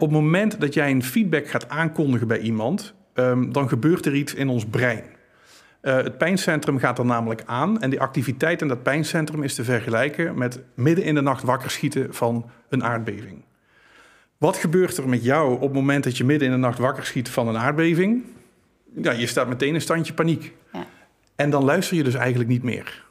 Op het moment dat jij een feedback gaat aankondigen bij iemand, ehm, dan gebeurt er iets in ons brein. Uh, het pijncentrum gaat er namelijk aan en die activiteit in dat pijncentrum is te vergelijken met midden in de nacht wakker schieten van een aardbeving. Wat gebeurt er met jou op het moment dat je midden in de nacht wakker schiet van een aardbeving? Ja, je staat meteen in standje paniek. Ja. En dan luister je dus eigenlijk niet meer.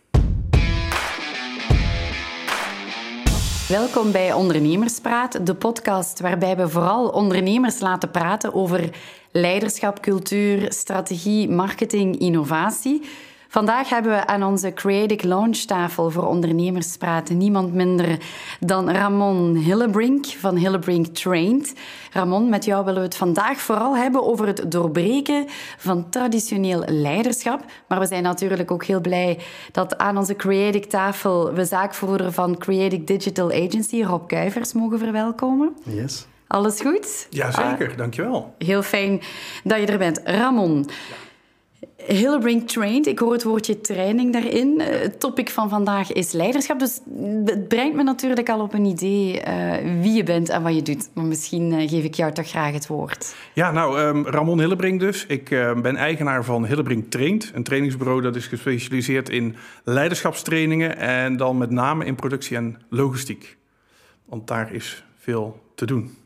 Welkom bij Ondernemerspraat, de podcast waarbij we vooral ondernemers laten praten over leiderschap, cultuur, strategie, marketing, innovatie. Vandaag hebben we aan onze Creative Launchtafel voor ondernemers praten niemand minder dan Ramon Hillebrink van Hillebrink Trained. Ramon, met jou willen we het vandaag vooral hebben over het doorbreken van traditioneel leiderschap. Maar we zijn natuurlijk ook heel blij dat aan onze Creative tafel we zaakvoerder van Creative Digital Agency, Rob Kuivers, mogen verwelkomen. Yes. Alles goed? Jazeker, uh, dankjewel. Heel fijn dat je er bent. Ramon, Hillebrink Trained, ik hoor het woordje training daarin. Eh, het topic van vandaag is leiderschap. Dus het brengt me natuurlijk al op een idee uh, wie je bent en wat je doet. Maar misschien uh, geef ik jou toch graag het woord. Ja, nou, um, Ramon Hillebrink dus. Ik ben eigenaar van Hillebrink Trained. Een trainingsbureau dat is gespecialiseerd in leiderschapstrainingen... en dan met name in productie en logistiek. Want daar is veel te doen.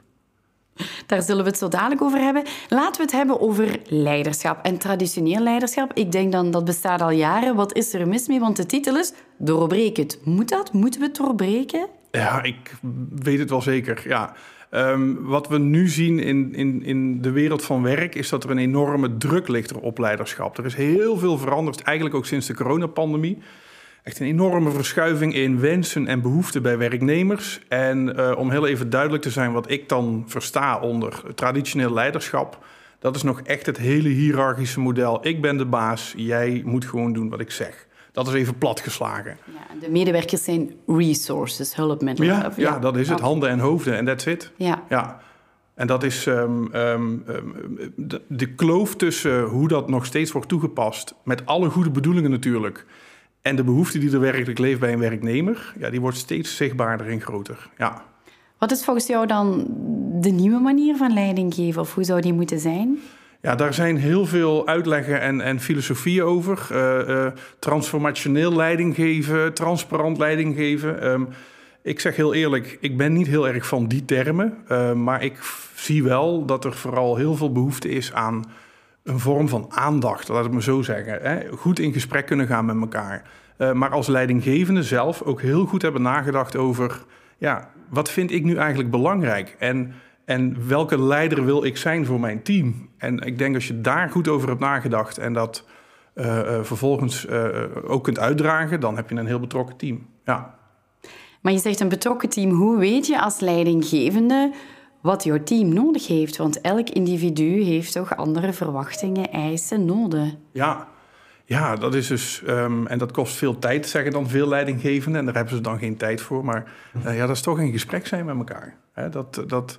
Daar zullen we het zo dadelijk over hebben. Laten we het hebben over leiderschap en traditioneel leiderschap. Ik denk dan dat bestaat al jaren. Wat is er mis mee? Want de titel is Doorbreek het. Moet dat? Moeten we het doorbreken? Ja, ik weet het wel zeker. Ja. Um, wat we nu zien in, in, in de wereld van werk is dat er een enorme druk ligt op leiderschap. Er is heel veel veranderd, eigenlijk ook sinds de coronapandemie echt een enorme verschuiving in wensen en behoeften bij werknemers. En uh, om heel even duidelijk te zijn wat ik dan versta onder traditioneel leiderschap, dat is nog echt het hele hiërarchische model. Ik ben de baas, jij moet gewoon doen wat ik zeg. Dat is even platgeslagen. Ja, de medewerkers zijn resources, hulpmiddelen. Ja, ja, dat is het. Handen en hoofden en that's it. Ja. ja. En dat is um, um, de, de kloof tussen hoe dat nog steeds wordt toegepast, met alle goede bedoelingen natuurlijk, en de behoefte die er werkelijk leeft bij een werknemer, ja, die wordt steeds zichtbaarder en groter. Ja. Wat is volgens jou dan de nieuwe manier van leiding geven? Of hoe zou die moeten zijn? Ja, daar zijn heel veel uitleggen en, en filosofieën over. Uh, uh, transformationeel leiding geven, transparant leiding geven. Um, ik zeg heel eerlijk, ik ben niet heel erg van die termen. Uh, maar ik zie wel dat er vooral heel veel behoefte is aan een vorm van aandacht, laat ik me zo zeggen. Hè? Goed in gesprek kunnen gaan met elkaar. Uh, maar als leidinggevende zelf ook heel goed hebben nagedacht over... ja, wat vind ik nu eigenlijk belangrijk? En, en welke leider wil ik zijn voor mijn team? En ik denk als je daar goed over hebt nagedacht... en dat uh, uh, vervolgens ook kunt uitdragen... dan heb je een heel betrokken team, ja. Maar je zegt een betrokken team. Hoe weet je als leidinggevende wat jouw team nodig heeft. Want elk individu heeft toch andere verwachtingen, eisen, noden. Ja, ja dat is dus. Um, en dat kost veel tijd, zeggen dan veel leidinggevenden. En daar hebben ze dan geen tijd voor. Maar uh, ja, dat is toch in gesprek zijn met elkaar. Dat, dat,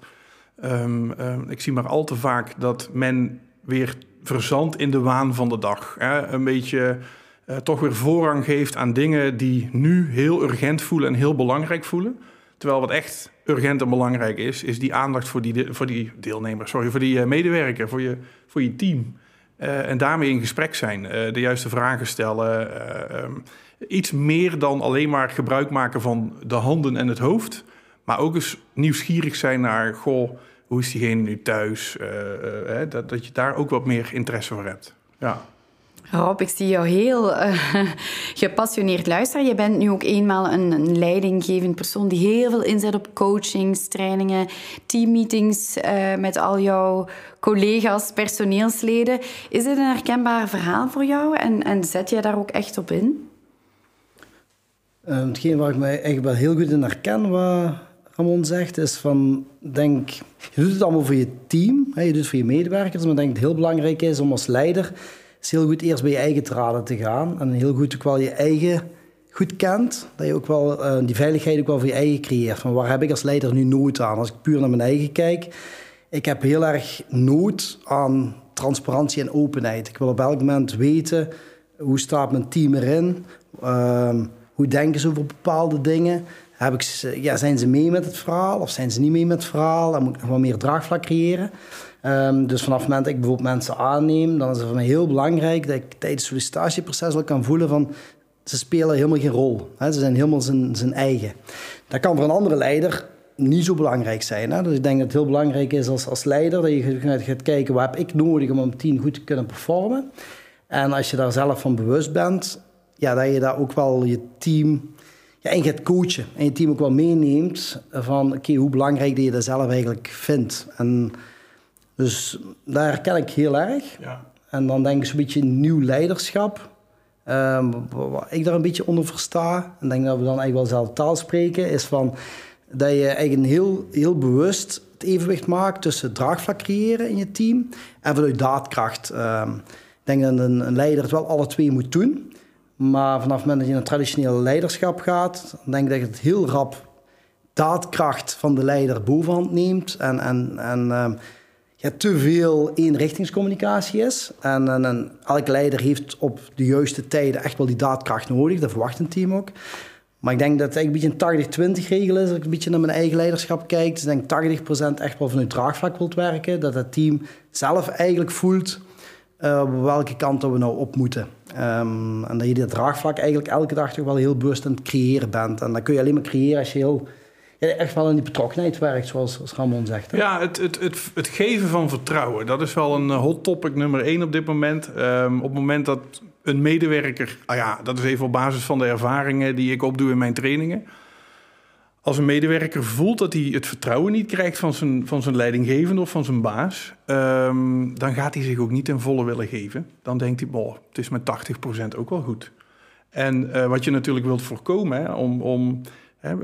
um, um, ik zie maar al te vaak dat men weer verzandt in de waan van de dag. Een beetje. Uh, toch weer voorrang geeft aan dingen die nu heel urgent voelen en heel belangrijk voelen. Terwijl wat echt urgent en belangrijk is, is die aandacht voor die, voor die deelnemer, sorry, voor die uh, medewerker, voor je, voor je team. Uh, en daarmee in gesprek zijn, uh, de juiste vragen stellen. Um, iets meer dan alleen maar gebruik maken van de handen en het hoofd. Maar ook eens nieuwsgierig zijn naar, goh, hoe is diegene nu thuis? dat, dat je daar ook wat meer interesse voor hebt. Ja. Rob, ik zie jou heel uh, gepassioneerd luisteren. Je bent nu ook eenmaal een, een, leidinggevend persoon die heel veel inzet op coachings, trainingen, teammeetings uh, met al jouw collega's, personeelsleden. Is dit een herkenbaar verhaal voor jou en, en zet jij daar ook echt op in? Uh, hetgeen waar ik mij echt wel heel goed in herken, wat Ramon zegt, is van, denk, je doet het allemaal voor je team, hè, je doet het voor je medewerkers, maar denk dat het heel belangrijk is om als leider is heel goed eerst bij je eigen traden te gaan. En heel goed ook je eigen goed kent. Dat je ook wel uh, die veiligheid ook wel voor je eigen creëert. Van waar heb ik als leider nu nood aan? Als ik puur naar mijn eigen kijk. Ik heb heel erg nood aan transparantie en openheid. Ik wil op elk moment weten hoe staat mijn team erin. Uh, hoe denken ze over bepaalde dingen. heb ik, ja, zijn ze mee met het verhaal of zijn ze niet mee met het verhaal? En moet ik nog wat meer draagvlak creëren? Ehm, dus vanaf het moment dat ik bijvoorbeeld mensen aanneem, dan is het voor mij heel belangrijk dat ik tijdens het sollicitatieproces wel kan voelen van ze spelen helemaal geen rol. Hè? Ze zijn helemaal zijn, zijn eigen. Dat kan voor een andere leider niet zo belangrijk zijn. Hè? Dus ik denk dat het heel belangrijk is als, als leider dat je gaat, gaat kijken wat heb ik nodig om een team goed te kunnen performen. En als je daar zelf van bewust bent, ja, dat je daar ook wel je team ja, in gaat coachen. En je team ook wel meeneemt van oké, hoe belangrijk dat je dat zelf eigenlijk vindt. En dus daar herken ik heel erg. Ja. En dan denk ik zo'n beetje nieuw leiderschap. Ehm, wa- wat ik daar een beetje onder versta, en denk dat we dan eigenlijk wel dezelfde taal spreken, is van dat je eigenlijk heel, heel bewust het evenwicht maakt tussen draagvlak creëren in je team en vanuit daadkracht. Ehm, ik denk dat een, een leider het wel alle twee moet doen. Maar vanaf het moment dat je een traditioneel leiderschap gaat, dan denk ik dat je het heel rap daadkracht van de leider bovenhand neemt. En, en, en ehm, te veel eenrichtingscommunicatie is. En, en, leider heeft op de juiste tijden echt wel die daadkracht nodig. Dat verwacht een team ook. Maar ik denk dat het eigenlijk een beetje een 80-20 regel is. Als ik een beetje naar mijn eigen leiderschap kijk. Dus ik denk 80% echt wel vanuit draagvlak wilt werken. Dat het team zelf eigenlijk voelt op welke kant dat we nou op moeten. Ehm, en dat je dat draagvlak eigenlijk elke dag toch wel heel bewust aan het creëren bent. En dat kun je alleen maar creëren als je heel, echt wel in die betrokkenheid werkt, zoals, Ramon zegt. Ja, het, het, het, geven van vertrouwen, dat is wel een eh, hot topic nummer één op dit moment. Ehm, op het moment dat een medewerker, ah ja, dat is even op basis van de ervaringen die ik opdoe in mijn trainingen. Als een medewerker voelt dat hij het vertrouwen niet krijgt van zijn, van zijn leidinggevende of van zijn baas, ehm, dan gaat hij zich ook niet ten volle willen geven. Dan denkt hij, boh, het is met 80% ook wel goed. En eh, wat je natuurlijk wilt voorkomen, hè, om, om,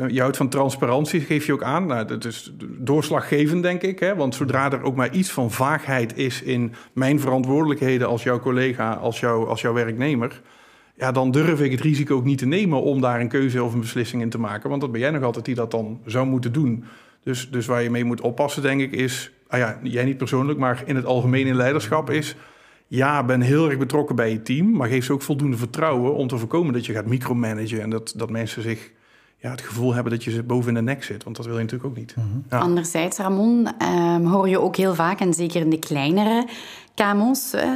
je houdt van transparantie, geef je ook aan. Nou, dat is doorslaggevend, denk ik. Hè, want zodra er ook maar iets van vaagheid is in mijn verantwoordelijkheden als jouw collega, als, als jouw werknemer, ja, dan durf ik het risico ook niet te nemen om daar een keuze of een beslissing in te maken. Want dat ben jij nog altijd die dat dan zou moeten doen. Dus, dus waar je mee moet oppassen, denk ik, is... Ah ja, jij niet persoonlijk, maar in het algemeen in leiderschap is... Ja, ben heel erg betrokken bij je team, maar geef ze ook voldoende vertrouwen om te voorkomen dat je gaat micromanagen en dat, dat mensen zich ja, het gevoel hebben dat je ze boven in de nek zit. Want dat wil je natuurlijk ook niet. Ja. Anderzijds, Ramon, ehm, hoor je ook heel vaak, en zeker in de kleinere KMO's, eh,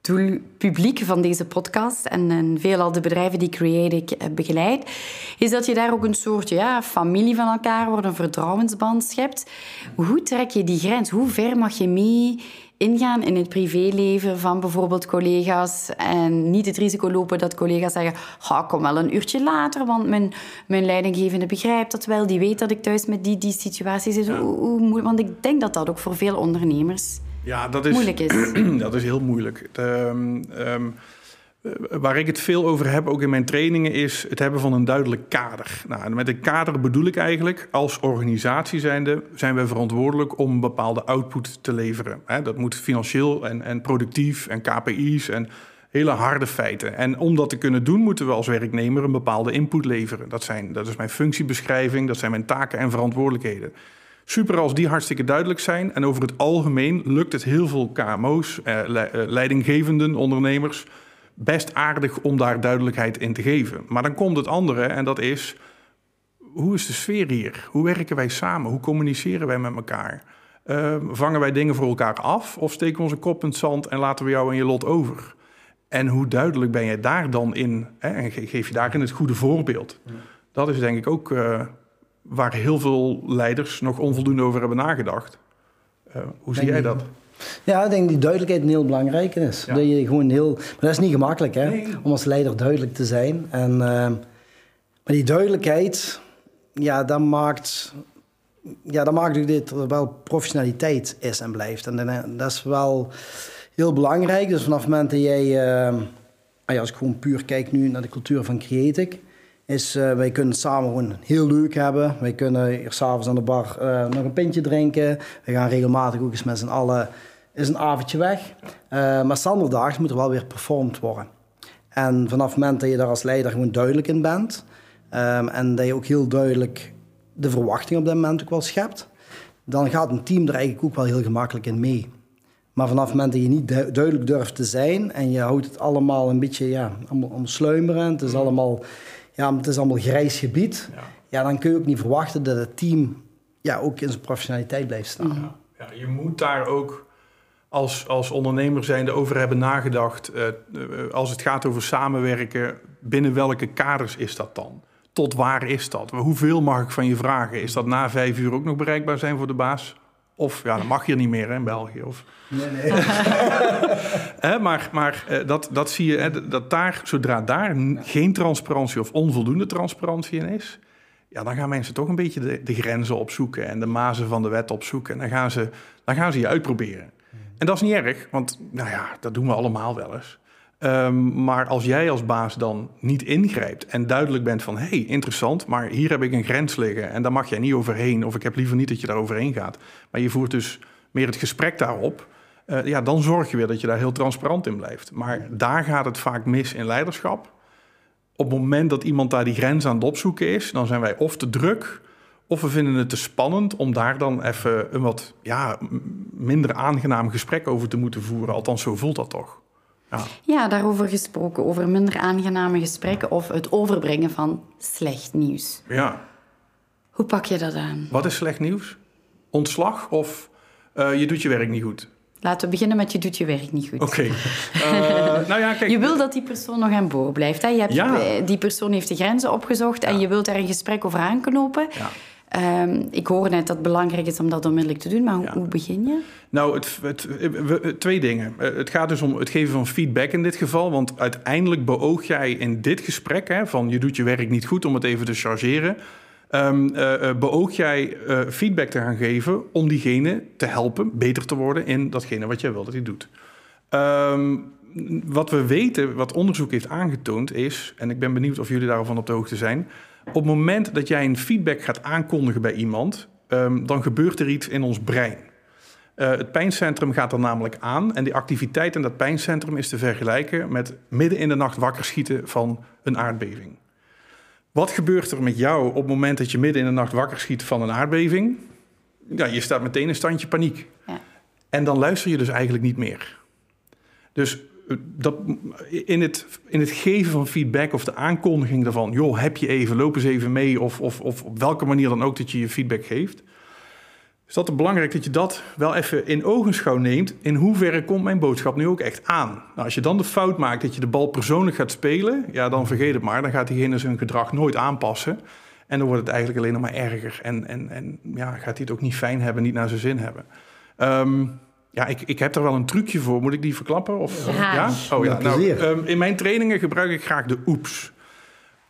doelpubliek van deze podcast en, en veelal de bedrijven die Creatic eh, begeleidt, is dat je daar ook een soort ja, familie van elkaar wordt, een vertrouwensband schept. Hoe trek je die grens? Hoe ver mag je mee ingaan in het privéleven van bijvoorbeeld collega's en niet het risico lopen dat collega's zeggen ga kom wel een uurtje later, want mijn, mijn leidinggevende begrijpt dat wel, die weet dat ik thuis met die, die situatie zit. Hoe, want ik denk dat dat ook voor veel ondernemers Ja, dat is, moeilijk is. dat is heel moeilijk. Ehm, ehm, eh, waar ik het veel over heb, ook in mijn trainingen, is het hebben van een duidelijk kader. Nou, met een kader bedoel ik eigenlijk, als organisatie zijnde, zijn we verantwoordelijk om een bepaalde output te leveren. Dat moet financieel en, en productief en KPI's en hele harde feiten. En om dat te kunnen doen, moeten we als werknemer een bepaalde input leveren. Dat, zijn, dat is mijn functiebeschrijving, dat zijn mijn taken en verantwoordelijkheden. Super als die hartstikke duidelijk zijn. En over het algemeen lukt het heel veel KMO's, eh, eh, leidinggevenden, ondernemers, best aardig om daar duidelijkheid in te geven. Maar dan komt het andere en dat is, hoe is de sfeer hier? Hoe werken wij samen? Hoe communiceren wij met elkaar? Eh, vangen wij dingen voor elkaar af of steken we onze kop in het zand en laten we jou en je lot over? En hoe duidelijk ben je daar dan in? Hè? En ge- geef je daarin het goede voorbeeld? Dat is denk ik ook eh, waar heel veel leiders nog onvoldoende over hebben nagedacht. Eh, hoe zie jij dat? Ja, ik denk die duidelijkheid een heel belangrijk is. Ja. Dat je gewoon heel... Maar dat is niet gemakkelijk, hè? Nee. Om als leider duidelijk te zijn. En, ehm, maar die duidelijkheid, ja, dat maakt... Ja, dat maakt ook dit er wel professionaliteit is en blijft. En dat is wel heel belangrijk. Dus vanaf het moment dat jij... ehm, ah als ik gewoon puur kijk nu naar de cultuur van Creatic... Is, eh, wij kunnen samen gewoon heel leuk hebben. Wij kunnen hier s'avonds aan de bar eh, nog een pintje drinken. We gaan regelmatig ook eens met z'n allen is een avondje weg. Eh, maar standaardaags moet er wel weer performd worden. En vanaf het moment dat je daar als leider gewoon duidelijk in bent... ehm, en dat je ook heel duidelijk de verwachting op dat moment ook wel schept... dan gaat een team er eigenlijk ook wel heel gemakkelijk in mee. Maar vanaf het moment dat je niet du- duidelijk durft te zijn... en je houdt het allemaal een beetje ja, allemaal, allemaal sluimerend... het is allemaal, ja, het is allemaal grijs gebied... Ja. ja, dan kun je ook niet verwachten dat het team ja, ook in zijn professionaliteit blijft staan. Ja, je moet daar ook als, als ondernemer zijnde over hebben nagedacht. eh, eh, als het gaat over samenwerken, binnen welke kaders is dat dan? Tot waar is dat? Hoeveel mag ik van je vragen? Is dat na vijf uur ook nog bereikbaar zijn voor de baas? Of ja, dan mag je niet meer hè, in België. Of, Nee, nee. Hè, maar maar eh, dat, dat zie je, hè, dat daar, zodra daar geen transparantie of onvoldoende transparantie in is, ja, dan gaan mensen toch een beetje de, de grenzen opzoeken en de mazen van de wet opzoeken. En dan gaan ze, dan gaan ze je uitproberen. En dat is niet erg, want nou ja, dat doen we allemaal wel eens. Ehm, maar als jij als baas dan niet ingrijpt en duidelijk bent van... hé, hey, interessant, maar hier heb ik een grens liggen... en daar mag jij niet overheen, of ik heb liever niet dat je daar overheen gaat. Maar je voert dus meer het gesprek daarop... eh, ja, dan zorg je weer dat je daar heel transparant in blijft. Maar daar gaat het vaak mis in leiderschap. Op het moment dat iemand daar die grens aan het opzoeken is... dan zijn wij of te druk... Of we vinden het te spannend om daar dan even een wat ja, minder aangenaam gesprek over te moeten voeren. Althans, zo voelt dat toch. Ja. Ja, daarover gesproken, over minder aangename gesprekken of het overbrengen van slecht nieuws. ja. Hoe pak je dat aan? Wat is slecht nieuws? Ontslag of eh, je doet je werk niet goed? Laten we beginnen met je doet je werk niet goed. Oké. Eh, nou ja, kijk. Je wil dat die persoon nog aan boord blijft. Hè? Je hebt, Ja. eh, Die persoon heeft de grenzen opgezocht en je wilt daar een gesprek over aanknopen. Ja. Ehm, ik hoor net dat het belangrijk is om dat onmiddellijk te doen, maar hoe, Ja. hoe begin je? Nou, het, het, we- twee dingen. Eh, Het gaat dus om het geven van feedback in dit geval. Want uiteindelijk beoog jij in dit gesprek... Hè, van je doet je werk niet goed, om het even te chargeren... ehm, eh, eh, beoog jij eh, feedback te gaan geven om diegene te helpen... beter te worden in datgene wat jij wil dat hij doet. Ehm, wat we weten, wat onderzoek heeft aangetoond is... en ik ben benieuwd of jullie daarvan op de hoogte zijn... op het moment dat jij een feedback gaat aankondigen bij iemand... ehm, dan gebeurt er iets in ons brein... Uh, het pijncentrum gaat er namelijk aan. En die activiteit in dat pijncentrum is te vergelijken met midden in de nacht wakker schieten van een aardbeving. Wat gebeurt er met jou op het moment dat je midden in de nacht wakker schiet van een aardbeving? Ja, je staat meteen in standje paniek. Ja. En dan luister je dus eigenlijk niet meer. Dus eh, dat, in, het, in het geven van feedback of de aankondiging daarvan... joh, heb je even, loop eens even mee... of, of, of op welke manier dan ook dat je je feedback geeft... is dat belangrijk dat je dat wel even in ogenschouw neemt... in hoeverre komt mijn boodschap nu ook echt aan? Nou, als je dan de fout maakt dat je de bal persoonlijk gaat spelen... ja, dan vergeet het maar, dan gaat diegene zijn gedrag nooit aanpassen... En dan wordt het eigenlijk alleen nog maar erger. En, en, en ja, gaat hij het ook niet fijn hebben, niet naar zijn zin hebben. Ehm, ja, ik, ik heb er wel een trucje voor. Moet ik die verklappen? Of, Ja. Oh ja, nou, plezier. ehm, in mijn trainingen gebruik ik graag de OEPS.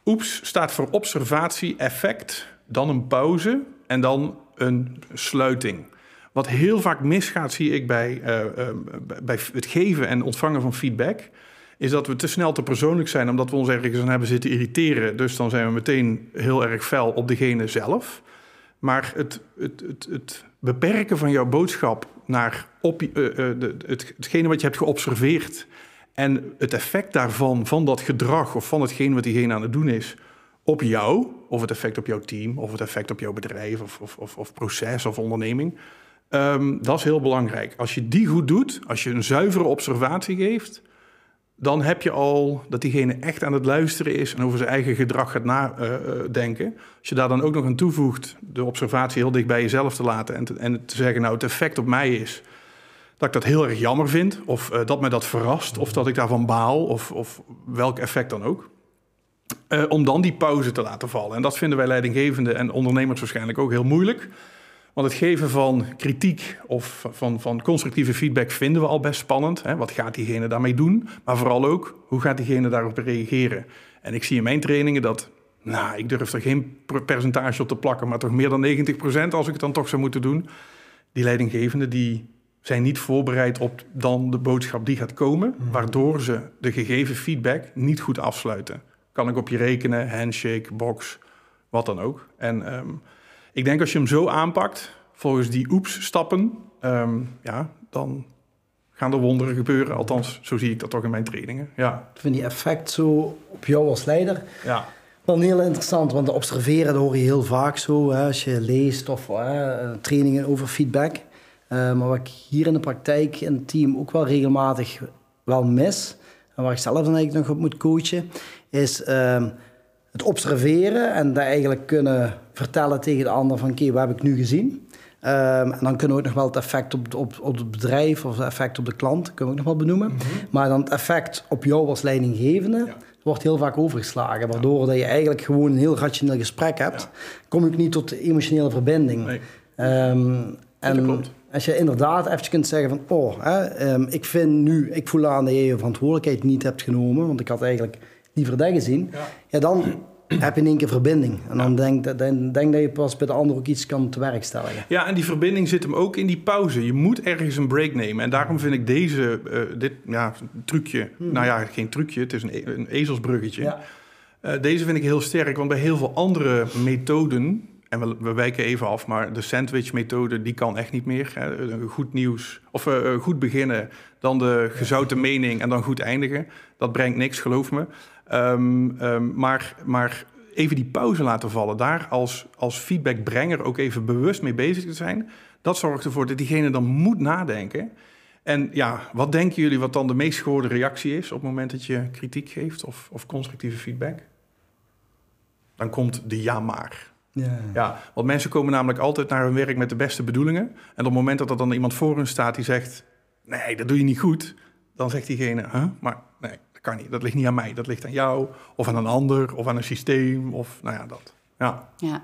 OEPS staat voor observatie, effect, dan een pauze en dan een sluiting. Wat heel vaak misgaat, zie ik bij, eh, eh, bij het geven en ontvangen van feedback, is dat we te snel te persoonlijk zijn omdat we ons ergens aan hebben zitten irriteren. Dus dan zijn we meteen heel erg fel op degene zelf. Maar het, het, het, het beperken van jouw boodschap naar op, eh, eh, hetgene wat je hebt geobserveerd en het effect daarvan, van dat gedrag of van hetgeen wat diegene aan het doen is, op jou, of het effect op jouw team, of het effect op jouw bedrijf, of, of, of, of proces of onderneming, ehm, dat is heel belangrijk. Als je die goed doet, als je een zuivere observatie geeft, dan heb je al dat diegene echt aan het luisteren is en over zijn eigen gedrag gaat nadenken. Als je daar dan ook nog aan toevoegt de observatie heel dicht bij jezelf te laten en te, en te zeggen, nou, het effect op mij is dat ik dat heel erg jammer vind, of eh, dat me dat verrast, of dat ik daarvan baal, of, of welk effect dan ook. Eh, om dan die pauze te laten vallen. En dat vinden wij leidinggevenden en ondernemers waarschijnlijk ook heel moeilijk. Want het geven van kritiek of van, van constructieve feedback vinden we al best spannend. Hè? Wat gaat diegene daarmee doen? Maar vooral ook, hoe gaat diegene daarop reageren? En ik zie in mijn trainingen dat, nou, ik durf er geen per- percentage op te plakken, maar toch meer dan 90% als ik het dan toch zou moeten doen. Die leidinggevenden die zijn niet voorbereid op dan de boodschap die gaat komen, waardoor ze de gegeven feedback niet goed afsluiten. Kan ik op je rekenen, handshake, box, wat dan ook. En ehm, ik denk als je hem zo aanpakt, volgens die oeps-stappen, ehm, ja, dan gaan er wonderen gebeuren. Althans, zo zie ik dat toch in mijn trainingen. Ja, Ik vind die effect zo op jou als leider ja. wel heel interessant. Want observeren, dat hoor je heel vaak zo. Hè, als je leest of hè, trainingen over feedback. Eh, maar wat ik hier in de praktijk in het team ook wel regelmatig wel mis... en waar ik zelf dan eigenlijk nog op moet coachen... is ehm, het observeren en dat eigenlijk kunnen vertellen tegen de ander van oké, wat heb ik nu gezien? Ehm, en dan kunnen we ook nog wel het effect op, op, op het bedrijf of het effect op de klant, kunnen we ook nog wel benoemen. Mhm. Maar dan het effect op jou als leidinggevende wordt heel vaak overgeslagen. Waardoor dat je eigenlijk gewoon een heel rationeel gesprek hebt. Kom ik niet tot emotionele verbinding. Nee. Ehm, en als je inderdaad even kunt zeggen van... Oh, hè, ehm, ik vind nu... Ik voel aan dat je je verantwoordelijkheid niet hebt genomen. Want ik had eigenlijk liever dat gezien. Ja dan heb je in één keer verbinding. En dan denk, dan denk dat je pas bij de ander ook iets kan te werk stellen. Ja, en die verbinding zit hem ook in die pauze. Je moet ergens een break nemen. En daarom vind ik deze, uh, dit ja, trucje... Hmm. Nou ja, geen trucje, het is een, e-, een ezelsbruggetje. Ja. Uh, deze vind ik heel sterk, want bij heel veel andere methoden... En we, we wijken even af, maar de sandwich-methode die kan echt niet meer. Hè. Goed nieuws, of uh, goed beginnen, dan de gezouten mening en dan goed eindigen. Dat brengt niks, geloof me. Um, um, maar, maar even die pauze laten vallen, daar als, als feedbackbrenger ook even bewust mee bezig te zijn, dat zorgt ervoor dat diegene dan moet nadenken. En ja, wat denken jullie wat dan de meest gehoorde reactie is op het moment dat je kritiek geeft of, of constructieve feedback? Dan komt de ja maar. Ja. ja, want mensen komen namelijk altijd naar hun werk met de beste bedoelingen. En op het moment dat er dan iemand voor hun staat die zegt: Nee, dat doe je niet goed, dan zegt diegene: huh? Maar nee, kan niet. Dat ligt niet aan mij. Dat ligt aan jou, of aan een ander, of aan een systeem, of nou ja, dat. Ja. ja.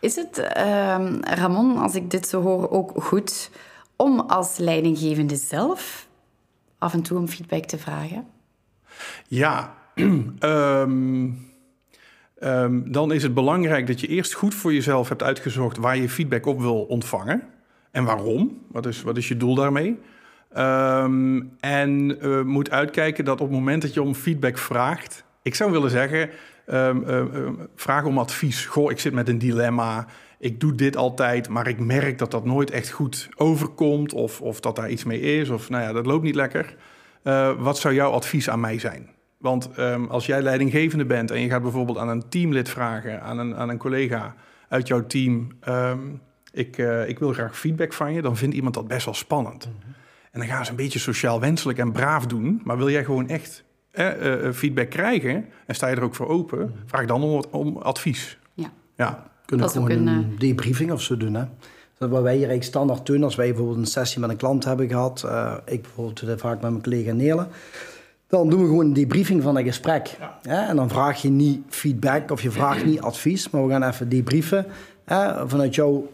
Is het, uh, Ramon, als ik dit zo hoor, ook goed om als leidinggevende zelf af en toe om feedback te vragen? Ja, um, um, dan is het belangrijk dat je eerst goed voor jezelf hebt uitgezocht waar je feedback op wil ontvangen. En waarom? Wat is, wat is je doel daarmee? Um, en uh, moet uitkijken dat op het moment dat je om feedback vraagt, ik zou willen zeggen, um, uh, vraag om advies. Goh, ik zit met een dilemma. Ik doe dit altijd, maar ik merk dat dat nooit echt goed overkomt. Of, of dat daar iets mee is. Of nou ja, dat loopt niet lekker. Wat zou jouw advies aan mij zijn? Want um, als jij leidinggevende bent en je gaat bijvoorbeeld aan een teamlid vragen, aan een, aan een collega uit jouw team. ik, ik wil graag feedback van je, dan vindt iemand dat best wel spannend. -hmm. En dan gaan ze een beetje sociaal wenselijk en braaf doen. Maar wil jij gewoon echt eh, feedback krijgen en sta je er ook voor open, vraag dan om, om advies. Ja. ja. Kunnen we gewoon een, een eh, debriefing of zo doen, hè? Dat wat wij hier eigenlijk standaard doen, als wij bijvoorbeeld een sessie met een klant hebben gehad, uh, ik bijvoorbeeld doe dat vaak met mijn collega Nele, dan doen we gewoon een debriefing van een gesprek. Ja. En dan vraag je niet feedback of je vraagt niet advies, maar we gaan even debriefen hè, vanuit jouw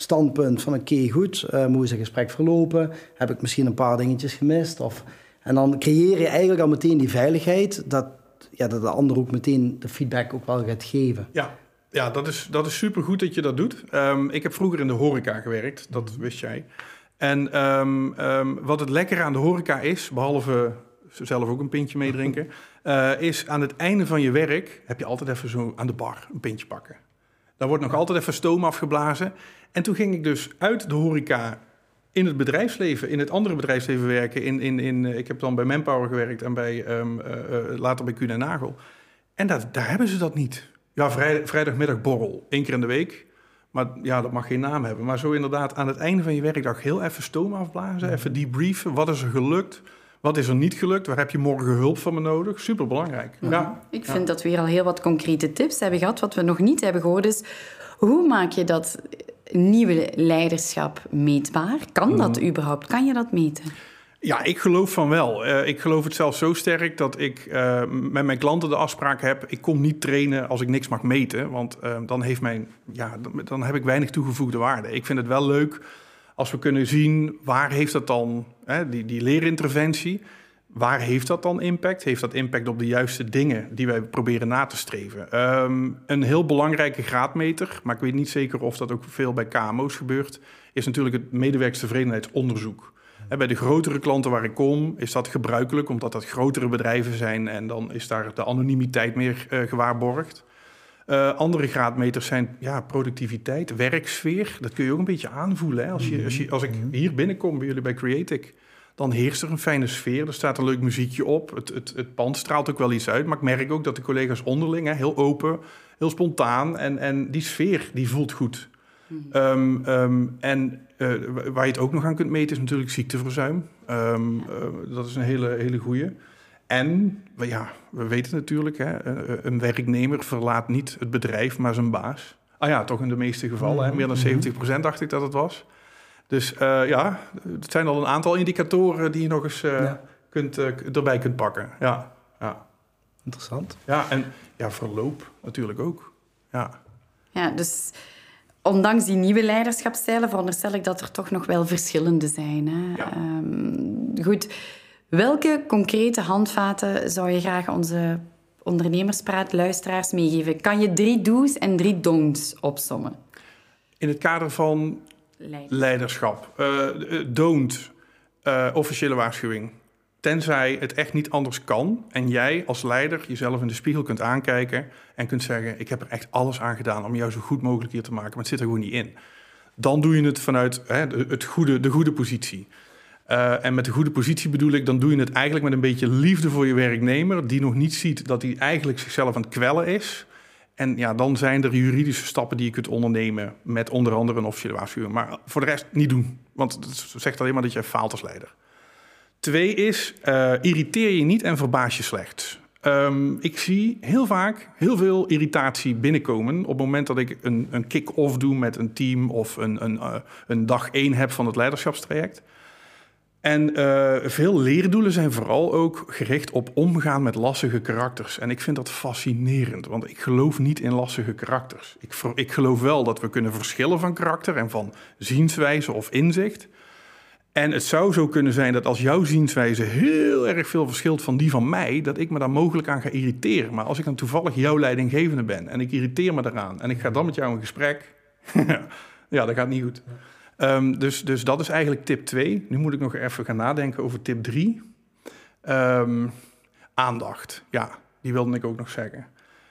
standpunt van oké, goed, uh, hoe is het gesprek verlopen? Heb ik misschien een paar dingetjes gemist? Of, en dan creëer je eigenlijk al meteen die veiligheid dat, ja, dat de ander ook meteen de feedback ook wel gaat geven. Ja, ja dat, is, dat is super goed dat je dat doet. Um, ik heb vroeger in de horeca gewerkt, dat wist jij. En um, um, wat het lekkere aan de horeca is, behalve zelf ook een pintje meedrinken, uh, is aan het einde van je werk heb je altijd even zo aan de bar een pintje pakken. Daar wordt nog altijd even stoom afgeblazen. En toen ging ik dus uit de horeca in het bedrijfsleven, in het andere bedrijfsleven werken. In, in, in, eh, ik heb dan bij Manpower gewerkt en bij, um, uh, later bij Kuhn en Nagel. En dat, daar hebben ze dat niet. Ja, vrij, vrijdagmiddag borrel, één keer in de week. Maar ja, dat mag geen naam hebben. Maar zo inderdaad aan het einde van je werkdag heel even stoom afblazen. Even debriefen. Wat is er gelukt? Wat is er niet gelukt? Waar heb je morgen hulp van me nodig? Super belangrijk. Ja. Ik vind dat we hier al heel wat concrete tips hebben gehad. Wat we nog niet hebben gehoord is... Hoe maak je dat nieuwe leiderschap meetbaar? Kan dat mm. überhaupt? Kan je dat meten? Ja, ik geloof van wel. Uh, ik geloof het zelfs zo sterk dat ik uh, met mijn klanten de afspraak heb: ik kom niet trainen als ik niks mag meten, want uh, dan, heeft mijn, ja, dan, dan, heb ik weinig toegevoegde waarde. Ik vind het wel leuk als we kunnen zien waar heeft dat dan, die, die leerinterventie, waar heeft dat dan impact? Heeft dat impact op de juiste dingen die wij proberen na te streven? Um, een heel belangrijke graadmeter, maar ik weet niet zeker of dat ook veel bij KMO's gebeurt, is natuurlijk het medewerkstevredenheidsonderzoek. bij de grotere klanten waar ik kom, is dat gebruikelijk, omdat dat grotere bedrijven zijn en dan is daar de anonimiteit meer uh, gewaarborgd. Uh, andere graadmeters zijn ja, productiviteit, werksfeer. Dat kun je ook een beetje aanvoelen. Hè? Als, je, als, je, als ik mhm. hier binnenkom bij jullie bij Creatic, dan heerst er een fijne sfeer. Er staat een leuk muziekje op. Het, het, het pand straalt ook wel iets uit. Maar ik merk ook dat de collega's onderling hè, heel open, heel spontaan. En, en die sfeer die voelt goed. Um, um, en uh, waar je het ook nog aan kunt meten is natuurlijk ziekteverzuim. Um, uh, dat is een hele, hele goede. En ja, we weten natuurlijk, hè, een werknemer verlaat niet het bedrijf, maar zijn baas. Ah ja, toch in de meeste gevallen. Hè? Meer dan 70 mhm. procent dacht ik dat het was. Dus uh, ja, het zijn al een aantal indicatoren die je nog eens uh, kunt, uh, erbij kunt pakken. Ja, ja. Interessant. Ja, en ja, verloop natuurlijk ook. Ja. ja, dus ondanks die nieuwe leiderschapstijlen veronderstel ik dat er toch nog wel verschillende zijn. Hè? Ja. Um, goed, welke concrete handvaten zou je graag onze ondernemerspraat luisteraars meegeven? Kan je drie do's en drie don'ts opsommen? In het kader van leiderschap. Uh, don't, uh, officiële waarschuwing. Tenzij het echt niet anders kan en jij als leider jezelf in de spiegel kunt aankijken en kunt zeggen: Ik heb er echt alles aan gedaan om jou zo goed mogelijk hier te maken, maar het zit er gewoon niet in. Dan doe je het vanuit hè, het goede, de goede positie. Uh, en met de goede positie bedoel ik, dan doe je het eigenlijk met een beetje liefde voor je werknemer, die nog niet ziet dat hij eigenlijk zichzelf aan het kwellen is. En ja, dan zijn er juridische stappen die je kunt ondernemen met onder andere een officiële waarschuwing. Maar voor de rest niet doen, want het zegt alleen maar dat je faalt als leider. Twee is, uh, irriteer je niet en verbaas je slecht. Um, ik zie heel vaak heel veel irritatie binnenkomen op het moment dat ik een, een kick-off doe met een team of een, een, uh, een dag één heb van het leiderschapstraject. En uh, veel leerdoelen zijn vooral ook gericht op omgaan met lastige karakters. En ik vind dat fascinerend, want ik geloof niet in lastige karakters. Ik, ik geloof wel dat we kunnen verschillen van karakter en van zienswijze of inzicht. En het zou zo kunnen zijn dat als jouw zienswijze heel erg veel verschilt van die van mij, dat ik me daar mogelijk aan ga irriteren. Maar als ik dan toevallig jouw leidinggevende ben en ik irriteer me daaraan en ik ga dan met jou in gesprek, ja, dat gaat niet goed. Um, dus, dus dat is eigenlijk tip 2. Nu moet ik nog even gaan nadenken over tip 3. Um, ehm, aandacht, ja, die wilde ik ook nog zeggen.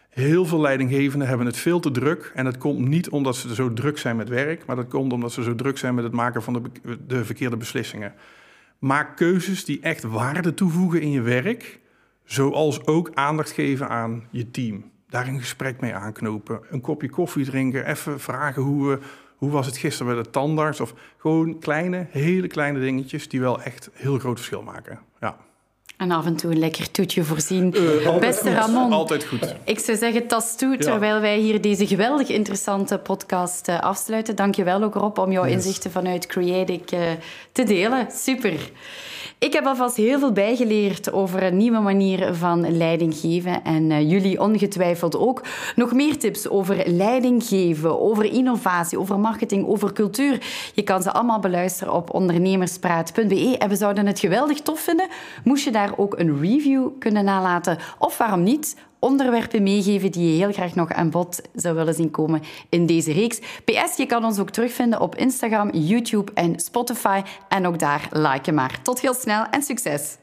Heel veel leidinggevenden hebben het veel te druk. En dat komt niet omdat ze zo druk zijn met werk, maar dat komt omdat ze zo druk zijn met het maken van de, de verkeerde beslissingen. Maak keuzes die echt waarde toevoegen in je werk, zoals ook aandacht geven aan je team. Daar een gesprek mee aanknopen, een kopje koffie drinken, even vragen hoe we hoe was het gisteren bij de tandarts? Of gewoon kleine, hele kleine dingetjes die wel echt heel groot verschil maken. Ja. En af en toe een lekker toetje voorzien. Uh, Beste Ramon. Altijd goed. Ik zou zeggen, tas toe, terwijl wij hier deze geweldig interessante podcast uh, afsluiten. Dank je wel ook, Rob, om jouw inzichten vanuit Creatic uh, te delen. Super. Ik heb alvast heel veel bijgeleerd over een nieuwe manier van leiding geven. En uh, jullie ongetwijfeld ook. Nog meer tips over leiding geven, over innovatie, over marketing, over cultuur. Je kan ze allemaal beluisteren op ondernemerspraat.be. En we zouden het geweldig tof vinden. Moest je daar ook een review kunnen nalaten? Of waarom niet? Onderwerpen meegeven die je heel graag nog aan bod zou willen zien komen in deze reeks. PS, je kan ons ook terugvinden op Instagram, YouTube en Spotify. En ook daar liken maar. Tot heel snel en succes!